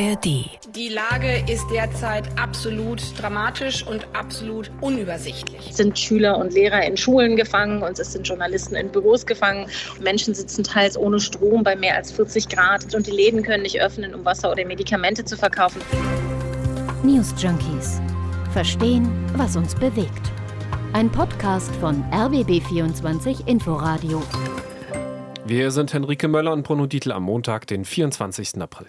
ARD. Die Lage ist derzeit absolut dramatisch und absolut unübersichtlich. Es sind Schüler und Lehrer in Schulen gefangen und es sind Journalisten in Büros gefangen. Menschen sitzen teils ohne Strom bei mehr als 40 Grad und die Läden können nicht öffnen, um Wasser oder Medikamente zu verkaufen. News Junkies. Verstehen, was uns bewegt. Ein Podcast von RBB24 Inforadio. Wir sind Henrike Möller und Bruno Dietl am Montag, den 24. April.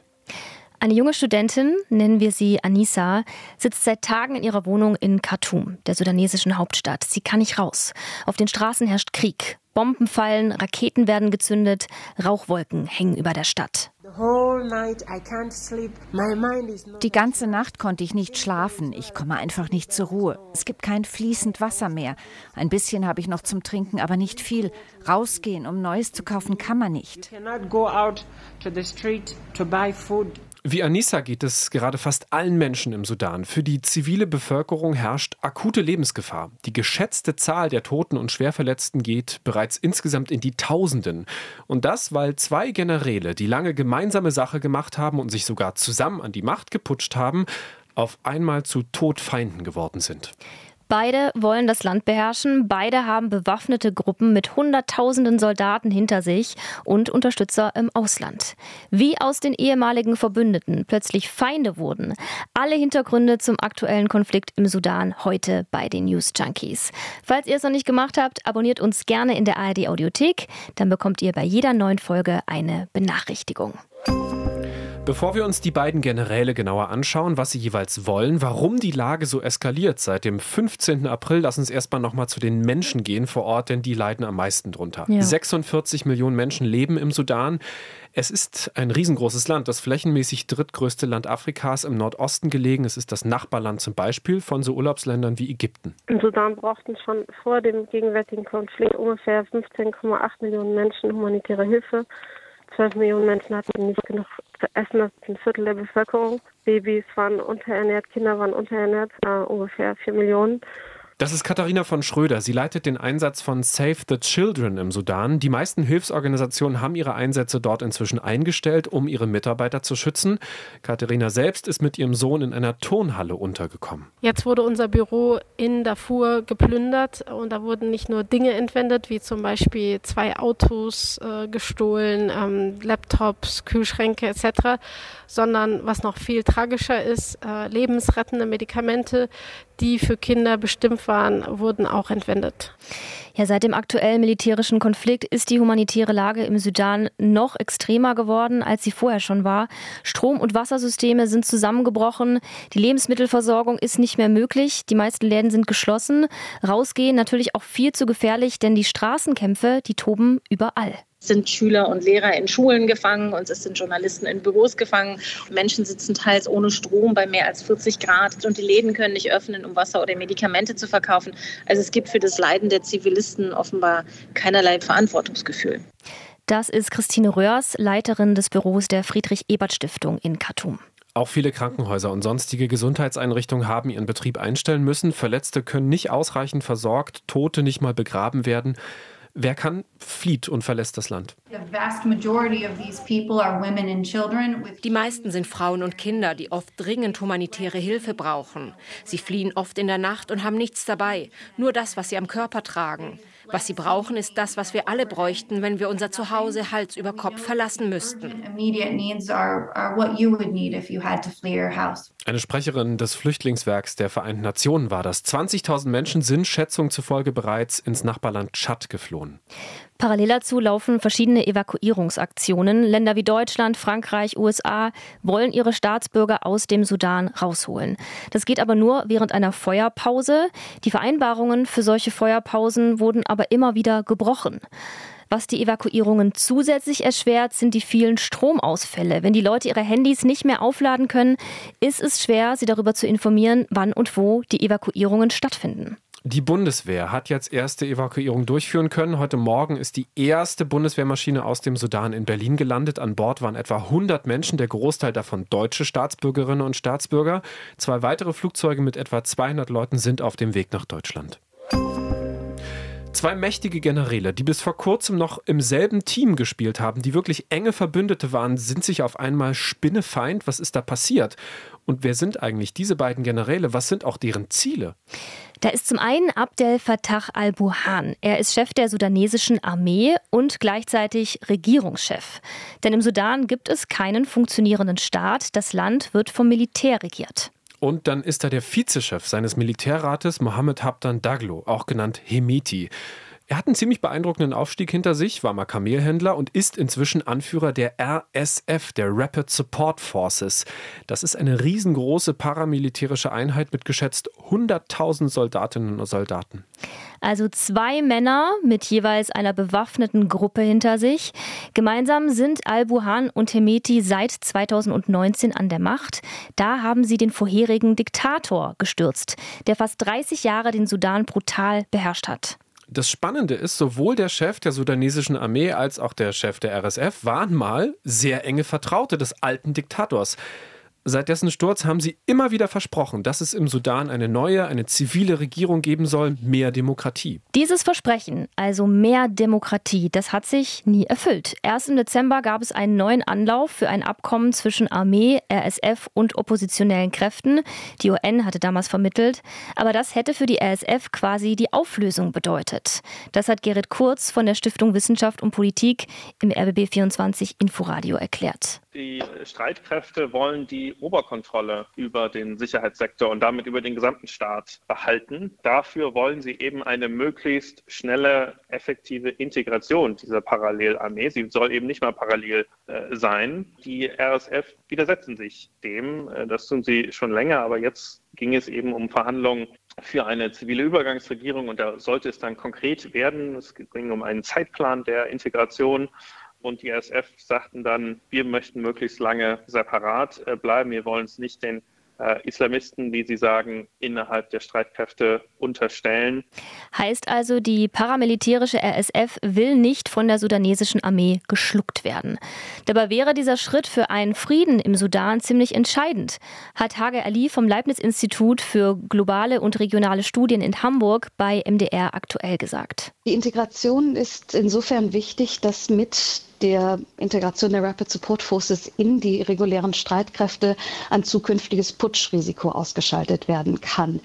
Eine junge Studentin, nennen wir sie Anissa, sitzt seit Tagen in ihrer Wohnung in Khartoum, der sudanesischen Hauptstadt. Sie kann nicht raus. Auf den Straßen herrscht Krieg. Bomben fallen, Raketen werden gezündet, Rauchwolken hängen über der Stadt. Die ganze Nacht konnte ich nicht schlafen. Ich komme einfach nicht zur Ruhe. Es gibt kein fließend Wasser mehr. Ein bisschen habe ich noch zum Trinken, aber nicht viel. Rausgehen, um Neues zu kaufen, kann man nicht. Wie Anissa geht es gerade fast allen Menschen im Sudan. Für die zivile Bevölkerung herrscht akute Lebensgefahr. Die geschätzte Zahl der Toten und Schwerverletzten geht bereits insgesamt in die Tausenden. Und das, weil zwei Generäle, die lange gemeinsame Sache gemacht haben und sich sogar zusammen an die Macht geputscht haben, auf einmal zu Todfeinden geworden sind. Beide wollen das Land beherrschen, beide haben bewaffnete Gruppen mit Hunderttausenden Soldaten hinter sich und Unterstützer im Ausland. Wie aus den ehemaligen Verbündeten plötzlich Feinde wurden. Alle Hintergründe zum aktuellen Konflikt im Sudan heute bei den News Junkies. Falls ihr es noch nicht gemacht habt, abonniert uns gerne in der ARD Audiothek, dann bekommt ihr bei jeder neuen Folge eine Benachrichtigung. Bevor wir uns die beiden Generäle genauer anschauen, was sie jeweils wollen, warum die Lage so eskaliert seit dem 15. April, lass uns erstmal nochmal zu den Menschen gehen vor Ort, denn die leiden am meisten drunter. Ja. 46 Millionen Menschen leben im Sudan. Es ist ein riesengroßes Land, das flächenmäßig drittgrößte Land Afrikas im Nordosten gelegen. Es ist das Nachbarland zum Beispiel von so Urlaubsländern wie Ägypten. Im Sudan brauchten schon vor dem gegenwärtigen Konflikt ungefähr 15,8 Millionen Menschen humanitäre Hilfe. 12 Millionen Menschen hatten nicht genug zu essen, das ist ein Viertel der Bevölkerung. Babys waren unterernährt, Kinder waren unterernährt, äh, ungefähr 4 Millionen. Das ist Katharina von Schröder. Sie leitet den Einsatz von Save the Children im Sudan. Die meisten Hilfsorganisationen haben ihre Einsätze dort inzwischen eingestellt, um ihre Mitarbeiter zu schützen. Katharina selbst ist mit ihrem Sohn in einer Turnhalle untergekommen. Jetzt wurde unser Büro in Darfur geplündert und da wurden nicht nur Dinge entwendet, wie zum Beispiel zwei Autos äh, gestohlen, ähm, Laptops, Kühlschränke etc., sondern was noch viel tragischer ist, äh, lebensrettende Medikamente, die für Kinder bestimmt waren, wurden auch entwendet. Ja, seit dem aktuellen militärischen Konflikt ist die humanitäre Lage im Sudan noch extremer geworden, als sie vorher schon war. Strom- und Wassersysteme sind zusammengebrochen. Die Lebensmittelversorgung ist nicht mehr möglich. Die meisten Läden sind geschlossen. Rausgehen natürlich auch viel zu gefährlich, denn die Straßenkämpfe, die toben überall. Es sind Schüler und Lehrer in Schulen gefangen und es sind Journalisten in Büros gefangen. Menschen sitzen teils ohne Strom bei mehr als 40 Grad und die Läden können nicht öffnen, um Wasser oder Medikamente zu verkaufen. Also es gibt für das Leiden der Zivilisten offenbar keinerlei Verantwortungsgefühl. Das ist Christine Röhrs, Leiterin des Büros der Friedrich-Ebert-Stiftung in Khartoum. Auch viele Krankenhäuser und sonstige Gesundheitseinrichtungen haben ihren Betrieb einstellen müssen. Verletzte können nicht ausreichend versorgt, Tote nicht mal begraben werden. Wer kann, flieht und verlässt das Land. Die meisten sind Frauen und Kinder, die oft dringend humanitäre Hilfe brauchen. Sie fliehen oft in der Nacht und haben nichts dabei, nur das, was sie am Körper tragen. Was sie brauchen, ist das, was wir alle bräuchten, wenn wir unser Zuhause Hals über Kopf verlassen müssten. Eine Sprecherin des Flüchtlingswerks der Vereinten Nationen war das. 20.000 Menschen sind Schätzung zufolge bereits ins Nachbarland Tschad geflohen. Parallel dazu laufen verschiedene Evakuierungsaktionen. Länder wie Deutschland, Frankreich, USA wollen ihre Staatsbürger aus dem Sudan rausholen. Das geht aber nur während einer Feuerpause. Die Vereinbarungen für solche Feuerpausen wurden aber immer wieder gebrochen. Was die Evakuierungen zusätzlich erschwert, sind die vielen Stromausfälle. Wenn die Leute ihre Handys nicht mehr aufladen können, ist es schwer, sie darüber zu informieren, wann und wo die Evakuierungen stattfinden. Die Bundeswehr hat jetzt erste Evakuierung durchführen können. Heute Morgen ist die erste Bundeswehrmaschine aus dem Sudan in Berlin gelandet. An Bord waren etwa 100 Menschen, der Großteil davon deutsche Staatsbürgerinnen und Staatsbürger. Zwei weitere Flugzeuge mit etwa 200 Leuten sind auf dem Weg nach Deutschland. Zwei mächtige Generäle, die bis vor kurzem noch im selben Team gespielt haben, die wirklich enge Verbündete waren, sind sich auf einmal spinnefeind. Was ist da passiert? Und wer sind eigentlich diese beiden Generäle? Was sind auch deren Ziele? Da ist zum einen Abdel Fattah al-Burhan. Er ist Chef der sudanesischen Armee und gleichzeitig Regierungschef. Denn im Sudan gibt es keinen funktionierenden Staat. Das Land wird vom Militär regiert. Und dann ist da der Vizechef seines Militärrates, Mohammed Habdan Daglo, auch genannt Hemeti. Er hat einen ziemlich beeindruckenden Aufstieg hinter sich, war mal Kamelhändler und ist inzwischen Anführer der RSF, der Rapid Support Forces. Das ist eine riesengroße paramilitärische Einheit mit geschätzt 100.000 Soldatinnen und Soldaten. Also zwei Männer mit jeweils einer bewaffneten Gruppe hinter sich. Gemeinsam sind Al-Buhan und Hemeti seit 2019 an der Macht. Da haben sie den vorherigen Diktator gestürzt, der fast 30 Jahre den Sudan brutal beherrscht hat. Das Spannende ist, sowohl der Chef der sudanesischen Armee als auch der Chef der RSF waren mal sehr enge Vertraute des alten Diktators. Seit dessen Sturz haben sie immer wieder versprochen, dass es im Sudan eine neue, eine zivile Regierung geben soll, mehr Demokratie. Dieses Versprechen, also mehr Demokratie, das hat sich nie erfüllt. Erst im Dezember gab es einen neuen Anlauf für ein Abkommen zwischen Armee, RSF und oppositionellen Kräften. Die UN hatte damals vermittelt. Aber das hätte für die RSF quasi die Auflösung bedeutet. Das hat Gerrit Kurz von der Stiftung Wissenschaft und Politik im RBB 24 Inforadio erklärt. Die Streitkräfte wollen die Oberkontrolle über den Sicherheitssektor und damit über den gesamten Staat behalten. Dafür wollen sie eben eine möglichst schnelle, effektive Integration dieser Parallelarmee. Sie soll eben nicht mal parallel äh, sein. Die RSF widersetzen sich dem. Äh, das tun sie schon länger, aber jetzt ging es eben um Verhandlungen für eine zivile Übergangsregierung und da sollte es dann konkret werden. Es ging um einen Zeitplan der Integration und die SF sagten dann, wir möchten möglichst lange separat äh, bleiben. Wir wollen es nicht den äh, Islamisten, wie sie sagen, innerhalb der Streitkräfte unterstellen. Heißt also, die paramilitärische RSF will nicht von der sudanesischen Armee geschluckt werden. Dabei wäre dieser Schritt für einen Frieden im Sudan ziemlich entscheidend, hat Hage Ali vom Leibniz-Institut für globale und regionale Studien in Hamburg bei MDR aktuell gesagt. Die Integration ist insofern wichtig, dass mit der Integration der Rapid Support Forces in die regulären Streitkräfte ein zukünftiges Putschrisiko ausgeschaltet werden kann.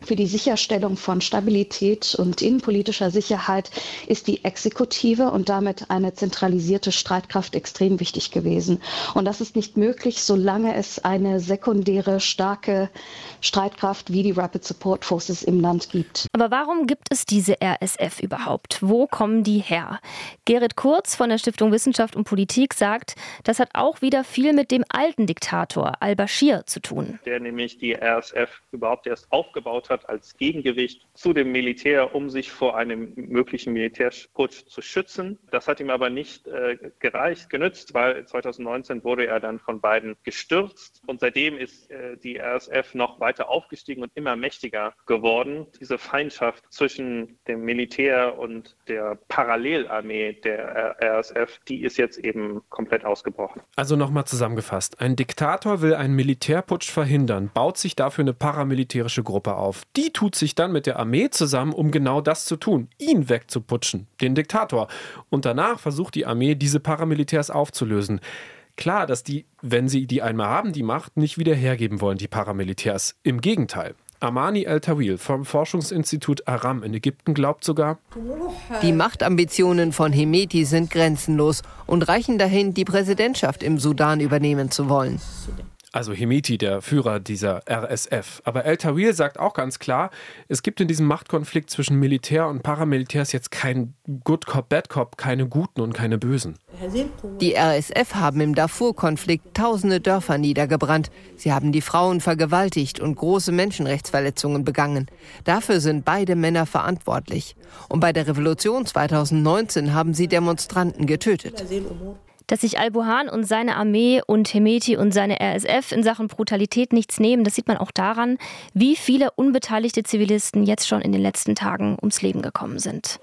Für die Sicherstellung von Stabilität und innenpolitischer Sicherheit ist die Exekutive und damit eine zentralisierte Streitkraft extrem wichtig gewesen. Und das ist nicht möglich, solange es eine sekundäre, starke Streitkraft wie die Rapid Support Forces im Land gibt. Aber warum gibt es diese RSF überhaupt? Wo kommen die her? Gerrit Kurz von der Stiftung Wissenschaft und Politik sagt, das hat auch wieder viel mit dem alten Diktator al-Bashir zu tun. Der nämlich die RSF überhaupt erst aufgebaut hat als Gegengewicht zu dem Militär, um sich vor einem möglichen Militärputsch zu schützen. Das hat ihm aber nicht äh, gereicht, genützt, weil 2019 wurde er dann von beiden gestürzt und seitdem ist äh, die RSF noch weiter aufgestiegen und immer mächtiger geworden. Diese Feindschaft zwischen dem Militär und der Parallelarmee der RSF, die ist jetzt eben komplett ausgebrochen. Also nochmal zusammengefasst. Ein Diktator will einen Militärputsch verhindern, baut sich dafür eine paramilitärische Gruppe auf. Die tut sich dann mit der Armee zusammen, um genau das zu tun, ihn wegzuputschen, den Diktator. Und danach versucht die Armee, diese Paramilitärs aufzulösen. Klar, dass die, wenn sie die einmal haben, die Macht, nicht wieder hergeben wollen, die Paramilitärs. Im Gegenteil. Amani El-Tawil vom Forschungsinstitut Aram in Ägypten glaubt sogar, die Machtambitionen von Hemeti sind grenzenlos und reichen dahin, die Präsidentschaft im Sudan übernehmen zu wollen also Hemeti, der Führer dieser RSF. Aber El Tawil sagt auch ganz klar, es gibt in diesem Machtkonflikt zwischen Militär und Paramilitärs jetzt kein Good Cop, Bad Cop, keine Guten und keine Bösen. Die RSF haben im Darfur-Konflikt tausende Dörfer niedergebrannt. Sie haben die Frauen vergewaltigt und große Menschenrechtsverletzungen begangen. Dafür sind beide Männer verantwortlich. Und bei der Revolution 2019 haben sie Demonstranten getötet dass sich Al-Buhan und seine Armee und Hemeti und seine RSF in Sachen Brutalität nichts nehmen. Das sieht man auch daran, wie viele unbeteiligte Zivilisten jetzt schon in den letzten Tagen ums Leben gekommen sind.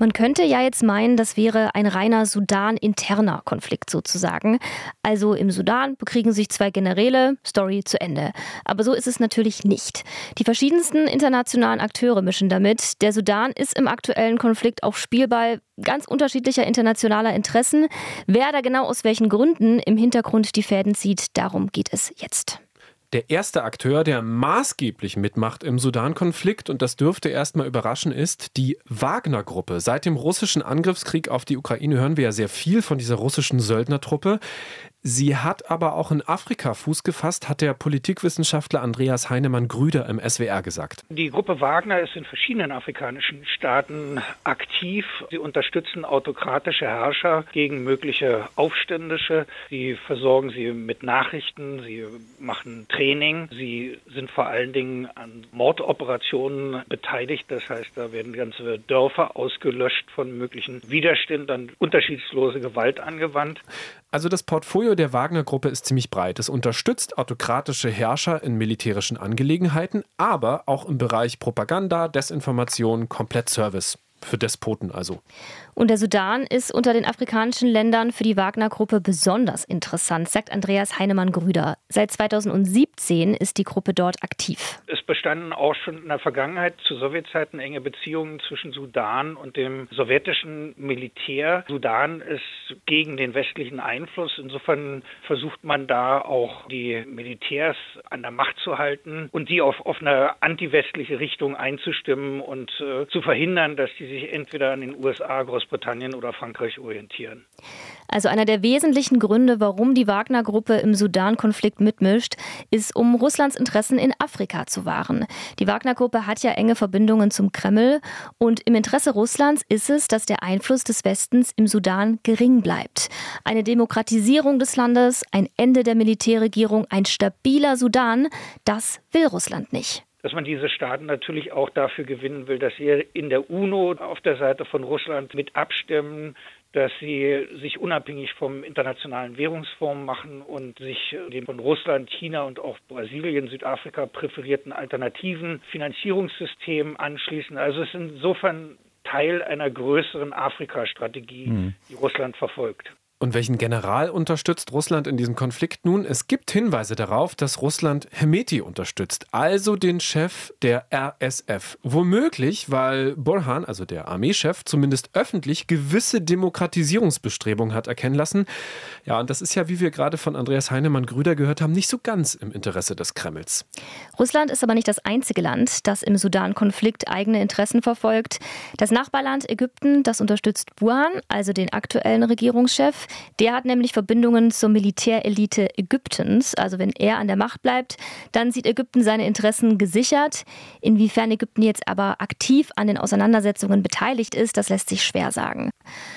Man könnte ja jetzt meinen, das wäre ein reiner Sudan-interner Konflikt sozusagen. Also im Sudan bekriegen sich zwei Generäle, Story zu Ende. Aber so ist es natürlich nicht. Die verschiedensten internationalen Akteure mischen damit. Der Sudan ist im aktuellen Konflikt auch Spielball ganz unterschiedlicher internationaler Interessen. Wer da genau aus welchen Gründen im Hintergrund die Fäden zieht, darum geht es jetzt. Der erste Akteur, der maßgeblich mitmacht im Sudan-Konflikt, und das dürfte erstmal überraschen, ist die Wagner-Gruppe. Seit dem russischen Angriffskrieg auf die Ukraine hören wir ja sehr viel von dieser russischen Söldnertruppe. Sie hat aber auch in Afrika Fuß gefasst, hat der Politikwissenschaftler Andreas Heinemann-Grüder im SWR gesagt. Die Gruppe Wagner ist in verschiedenen afrikanischen Staaten aktiv. Sie unterstützen autokratische Herrscher gegen mögliche Aufständische. Sie versorgen sie mit Nachrichten, sie machen Training. Sie sind vor allen Dingen an Mordoperationen beteiligt. Das heißt, da werden ganze Dörfer ausgelöscht von möglichen Widerständen, unterschiedslose Gewalt angewandt. Also das Portfolio der Wagner-Gruppe ist ziemlich breit. Es unterstützt autokratische Herrscher in militärischen Angelegenheiten, aber auch im Bereich Propaganda, Desinformation, Komplettservice. Für Despoten also. Und der Sudan ist unter den afrikanischen Ländern für die Wagner-Gruppe besonders interessant, sagt Andreas Heinemann-Grüder. Seit 2017 ist die Gruppe dort aktiv. Es bestanden auch schon in der Vergangenheit zu Sowjetzeiten enge Beziehungen zwischen Sudan und dem sowjetischen Militär. Sudan ist gegen den westlichen Einfluss. Insofern versucht man da auch die Militärs an der Macht zu halten und die auf, auf eine antiwestliche Richtung einzustimmen und äh, zu verhindern, dass die sich entweder an den USA, Großbritannien oder Frankreich orientieren. Also einer der wesentlichen Gründe, warum die Wagner-Gruppe im Sudan-Konflikt mitmischt, ist, um Russlands Interessen in Afrika zu wahren. Die Wagner-Gruppe hat ja enge Verbindungen zum Kreml und im Interesse Russlands ist es, dass der Einfluss des Westens im Sudan gering bleibt. Eine Demokratisierung des Landes, ein Ende der Militärregierung, ein stabiler Sudan, das will Russland nicht dass man diese Staaten natürlich auch dafür gewinnen will, dass sie in der UNO auf der Seite von Russland mit abstimmen, dass sie sich unabhängig vom internationalen Währungsfonds machen und sich den von Russland, China und auch Brasilien, Südafrika präferierten alternativen Finanzierungssystemen anschließen. Also es ist insofern Teil einer größeren Afrika-Strategie, mhm. die Russland verfolgt. Und welchen General unterstützt Russland in diesem Konflikt nun? Es gibt Hinweise darauf, dass Russland Hemeti unterstützt, also den Chef der RSF. Womöglich, weil Burhan, also der Armeechef, zumindest öffentlich gewisse Demokratisierungsbestrebungen hat erkennen lassen. Ja, und das ist ja, wie wir gerade von Andreas Heinemann-Grüder gehört haben, nicht so ganz im Interesse des Kremls. Russland ist aber nicht das einzige Land, das im Sudan-Konflikt eigene Interessen verfolgt. Das Nachbarland Ägypten, das unterstützt Burhan, also den aktuellen Regierungschef. Der hat nämlich Verbindungen zur Militärelite Ägyptens. Also wenn er an der Macht bleibt, dann sieht Ägypten seine Interessen gesichert. Inwiefern Ägypten jetzt aber aktiv an den Auseinandersetzungen beteiligt ist, das lässt sich schwer sagen.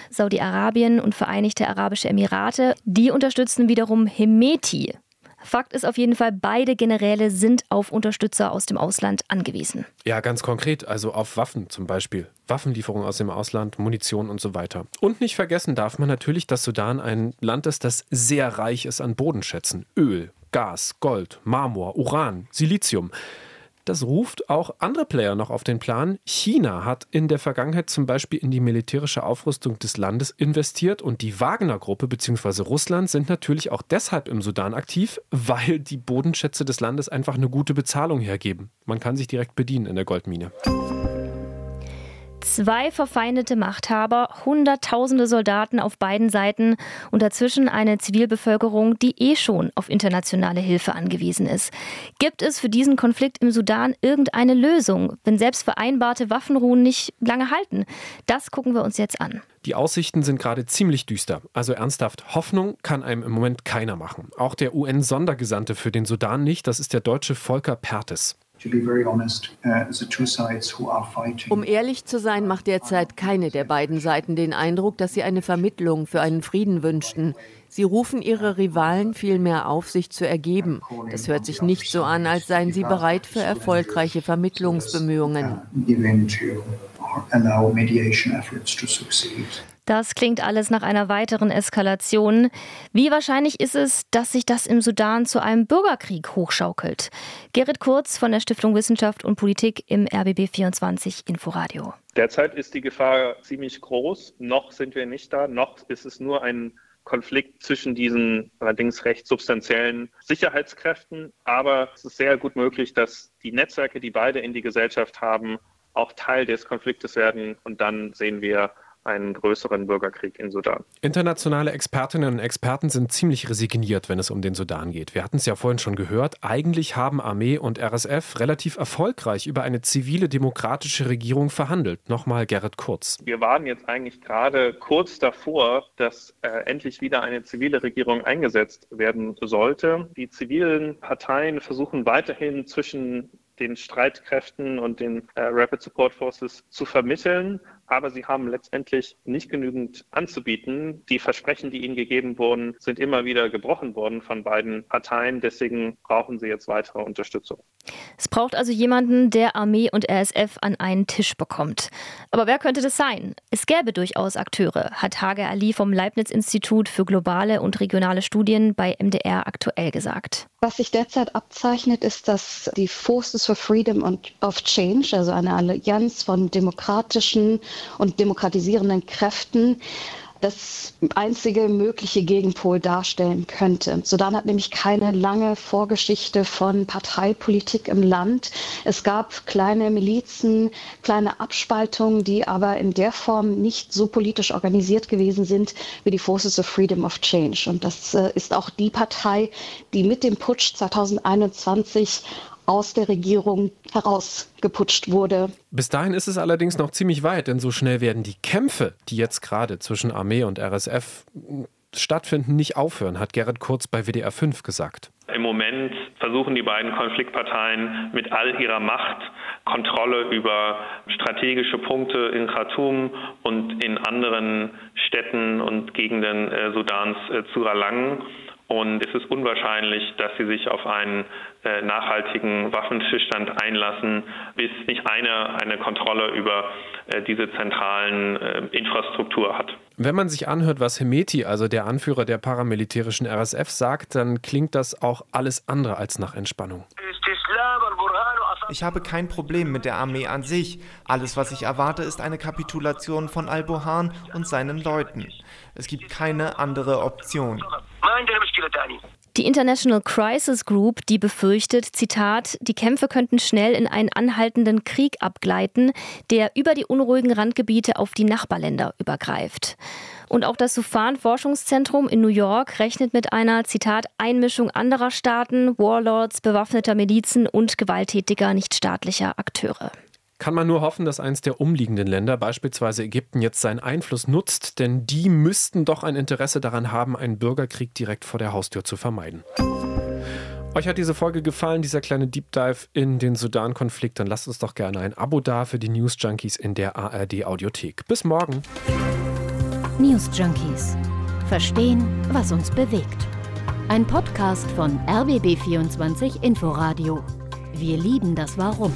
Saudi-Arabien und Vereinigte Arabische Emirate, die unterstützen wiederum Hemeti, Fakt ist auf jeden Fall, beide Generäle sind auf Unterstützer aus dem Ausland angewiesen. Ja, ganz konkret, also auf Waffen zum Beispiel. Waffenlieferungen aus dem Ausland, Munition und so weiter. Und nicht vergessen darf man natürlich, dass Sudan ein Land ist, das sehr reich ist an Bodenschätzen. Öl, Gas, Gold, Marmor, Uran, Silizium. Das ruft auch andere Player noch auf den Plan. China hat in der Vergangenheit zum Beispiel in die militärische Aufrüstung des Landes investiert und die Wagner-Gruppe bzw. Russland sind natürlich auch deshalb im Sudan aktiv, weil die Bodenschätze des Landes einfach eine gute Bezahlung hergeben. Man kann sich direkt bedienen in der Goldmine. Zwei verfeindete Machthaber, Hunderttausende Soldaten auf beiden Seiten und dazwischen eine Zivilbevölkerung, die eh schon auf internationale Hilfe angewiesen ist. Gibt es für diesen Konflikt im Sudan irgendeine Lösung, wenn selbst vereinbarte Waffenruhen nicht lange halten? Das gucken wir uns jetzt an. Die Aussichten sind gerade ziemlich düster. Also ernsthaft, Hoffnung kann einem im Moment keiner machen. Auch der UN-Sondergesandte für den Sudan nicht, das ist der deutsche Volker Pertes. Uh, um ehrlich zu sein, macht derzeit keine der beiden Seiten den Eindruck, dass sie eine Vermittlung für einen Frieden wünschten. Sie rufen ihre Rivalen vielmehr auf, sich zu ergeben. Das hört sich nicht so an, als seien sie bereit für erfolgreiche Vermittlungsbemühungen. Das klingt alles nach einer weiteren Eskalation. Wie wahrscheinlich ist es, dass sich das im Sudan zu einem Bürgerkrieg hochschaukelt? Gerrit Kurz von der Stiftung Wissenschaft und Politik im RBB 24 Inforadio. Derzeit ist die Gefahr ziemlich groß. Noch sind wir nicht da. Noch ist es nur ein Konflikt zwischen diesen allerdings recht substanziellen Sicherheitskräften. Aber es ist sehr gut möglich, dass die Netzwerke, die beide in die Gesellschaft haben, auch Teil des Konfliktes werden. Und dann sehen wir einen größeren Bürgerkrieg in Sudan. Internationale Expertinnen und Experten sind ziemlich resigniert, wenn es um den Sudan geht. Wir hatten es ja vorhin schon gehört. Eigentlich haben Armee und RSF relativ erfolgreich über eine zivile demokratische Regierung verhandelt. Nochmal Gerrit Kurz. Wir waren jetzt eigentlich gerade kurz davor, dass äh, endlich wieder eine zivile Regierung eingesetzt werden sollte. Die zivilen Parteien versuchen weiterhin zwischen den Streitkräften und den äh, Rapid Support Forces zu vermitteln aber sie haben letztendlich nicht genügend anzubieten. Die Versprechen, die ihnen gegeben wurden, sind immer wieder gebrochen worden von beiden Parteien. Deswegen brauchen sie jetzt weitere Unterstützung. Es braucht also jemanden, der Armee und RSF an einen Tisch bekommt. Aber wer könnte das sein? Es gäbe durchaus Akteure, hat Hage Ali vom Leibniz-Institut für globale und regionale Studien bei MDR aktuell gesagt. Was sich derzeit abzeichnet, ist, dass die Forces for Freedom of Change, also eine Allianz von demokratischen und demokratisierenden Kräften, das einzige mögliche Gegenpol darstellen könnte. Sudan hat nämlich keine lange Vorgeschichte von Parteipolitik im Land. Es gab kleine Milizen, kleine Abspaltungen, die aber in der Form nicht so politisch organisiert gewesen sind wie die Forces of Freedom of Change. Und das äh, ist auch die Partei, die mit dem Putsch 2021 aus der Regierung herausgeputscht wurde. Bis dahin ist es allerdings noch ziemlich weit, denn so schnell werden die Kämpfe, die jetzt gerade zwischen Armee und RSF stattfinden, nicht aufhören, hat Gerrit Kurz bei WDR 5 gesagt. Im Moment versuchen die beiden Konfliktparteien mit all ihrer Macht Kontrolle über strategische Punkte in Khartoum und in anderen Städten und Gegenden äh, Sudans äh, zu erlangen. Und es ist unwahrscheinlich, dass sie sich auf einen äh, nachhaltigen Waffenstillstand einlassen, bis nicht einer eine Kontrolle über äh, diese zentralen äh, Infrastruktur hat. Wenn man sich anhört, was Hemeti, also der Anführer der paramilitärischen RSF, sagt, dann klingt das auch alles andere als nach Entspannung. Ich habe kein Problem mit der Armee an sich. Alles, was ich erwarte, ist eine Kapitulation von Al-Burhan und seinen Leuten. Es gibt keine andere Option. Die International Crisis Group, die befürchtet, Zitat, die Kämpfe könnten schnell in einen anhaltenden Krieg abgleiten, der über die unruhigen Randgebiete auf die Nachbarländer übergreift. Und auch das Sufan-Forschungszentrum in New York rechnet mit einer, Zitat, Einmischung anderer Staaten, Warlords, bewaffneter Milizen und gewalttätiger nichtstaatlicher Akteure kann man nur hoffen, dass eines der umliegenden Länder, beispielsweise Ägypten, jetzt seinen Einfluss nutzt, denn die müssten doch ein Interesse daran haben, einen Bürgerkrieg direkt vor der Haustür zu vermeiden. Euch hat diese Folge gefallen, dieser kleine Deep Dive in den Sudan-Konflikt, dann lasst uns doch gerne ein Abo da für die News Junkies in der ARD Audiothek. Bis morgen. News Junkies. Verstehen, was uns bewegt. Ein Podcast von RBB24 Inforadio. Wir lieben das Warum.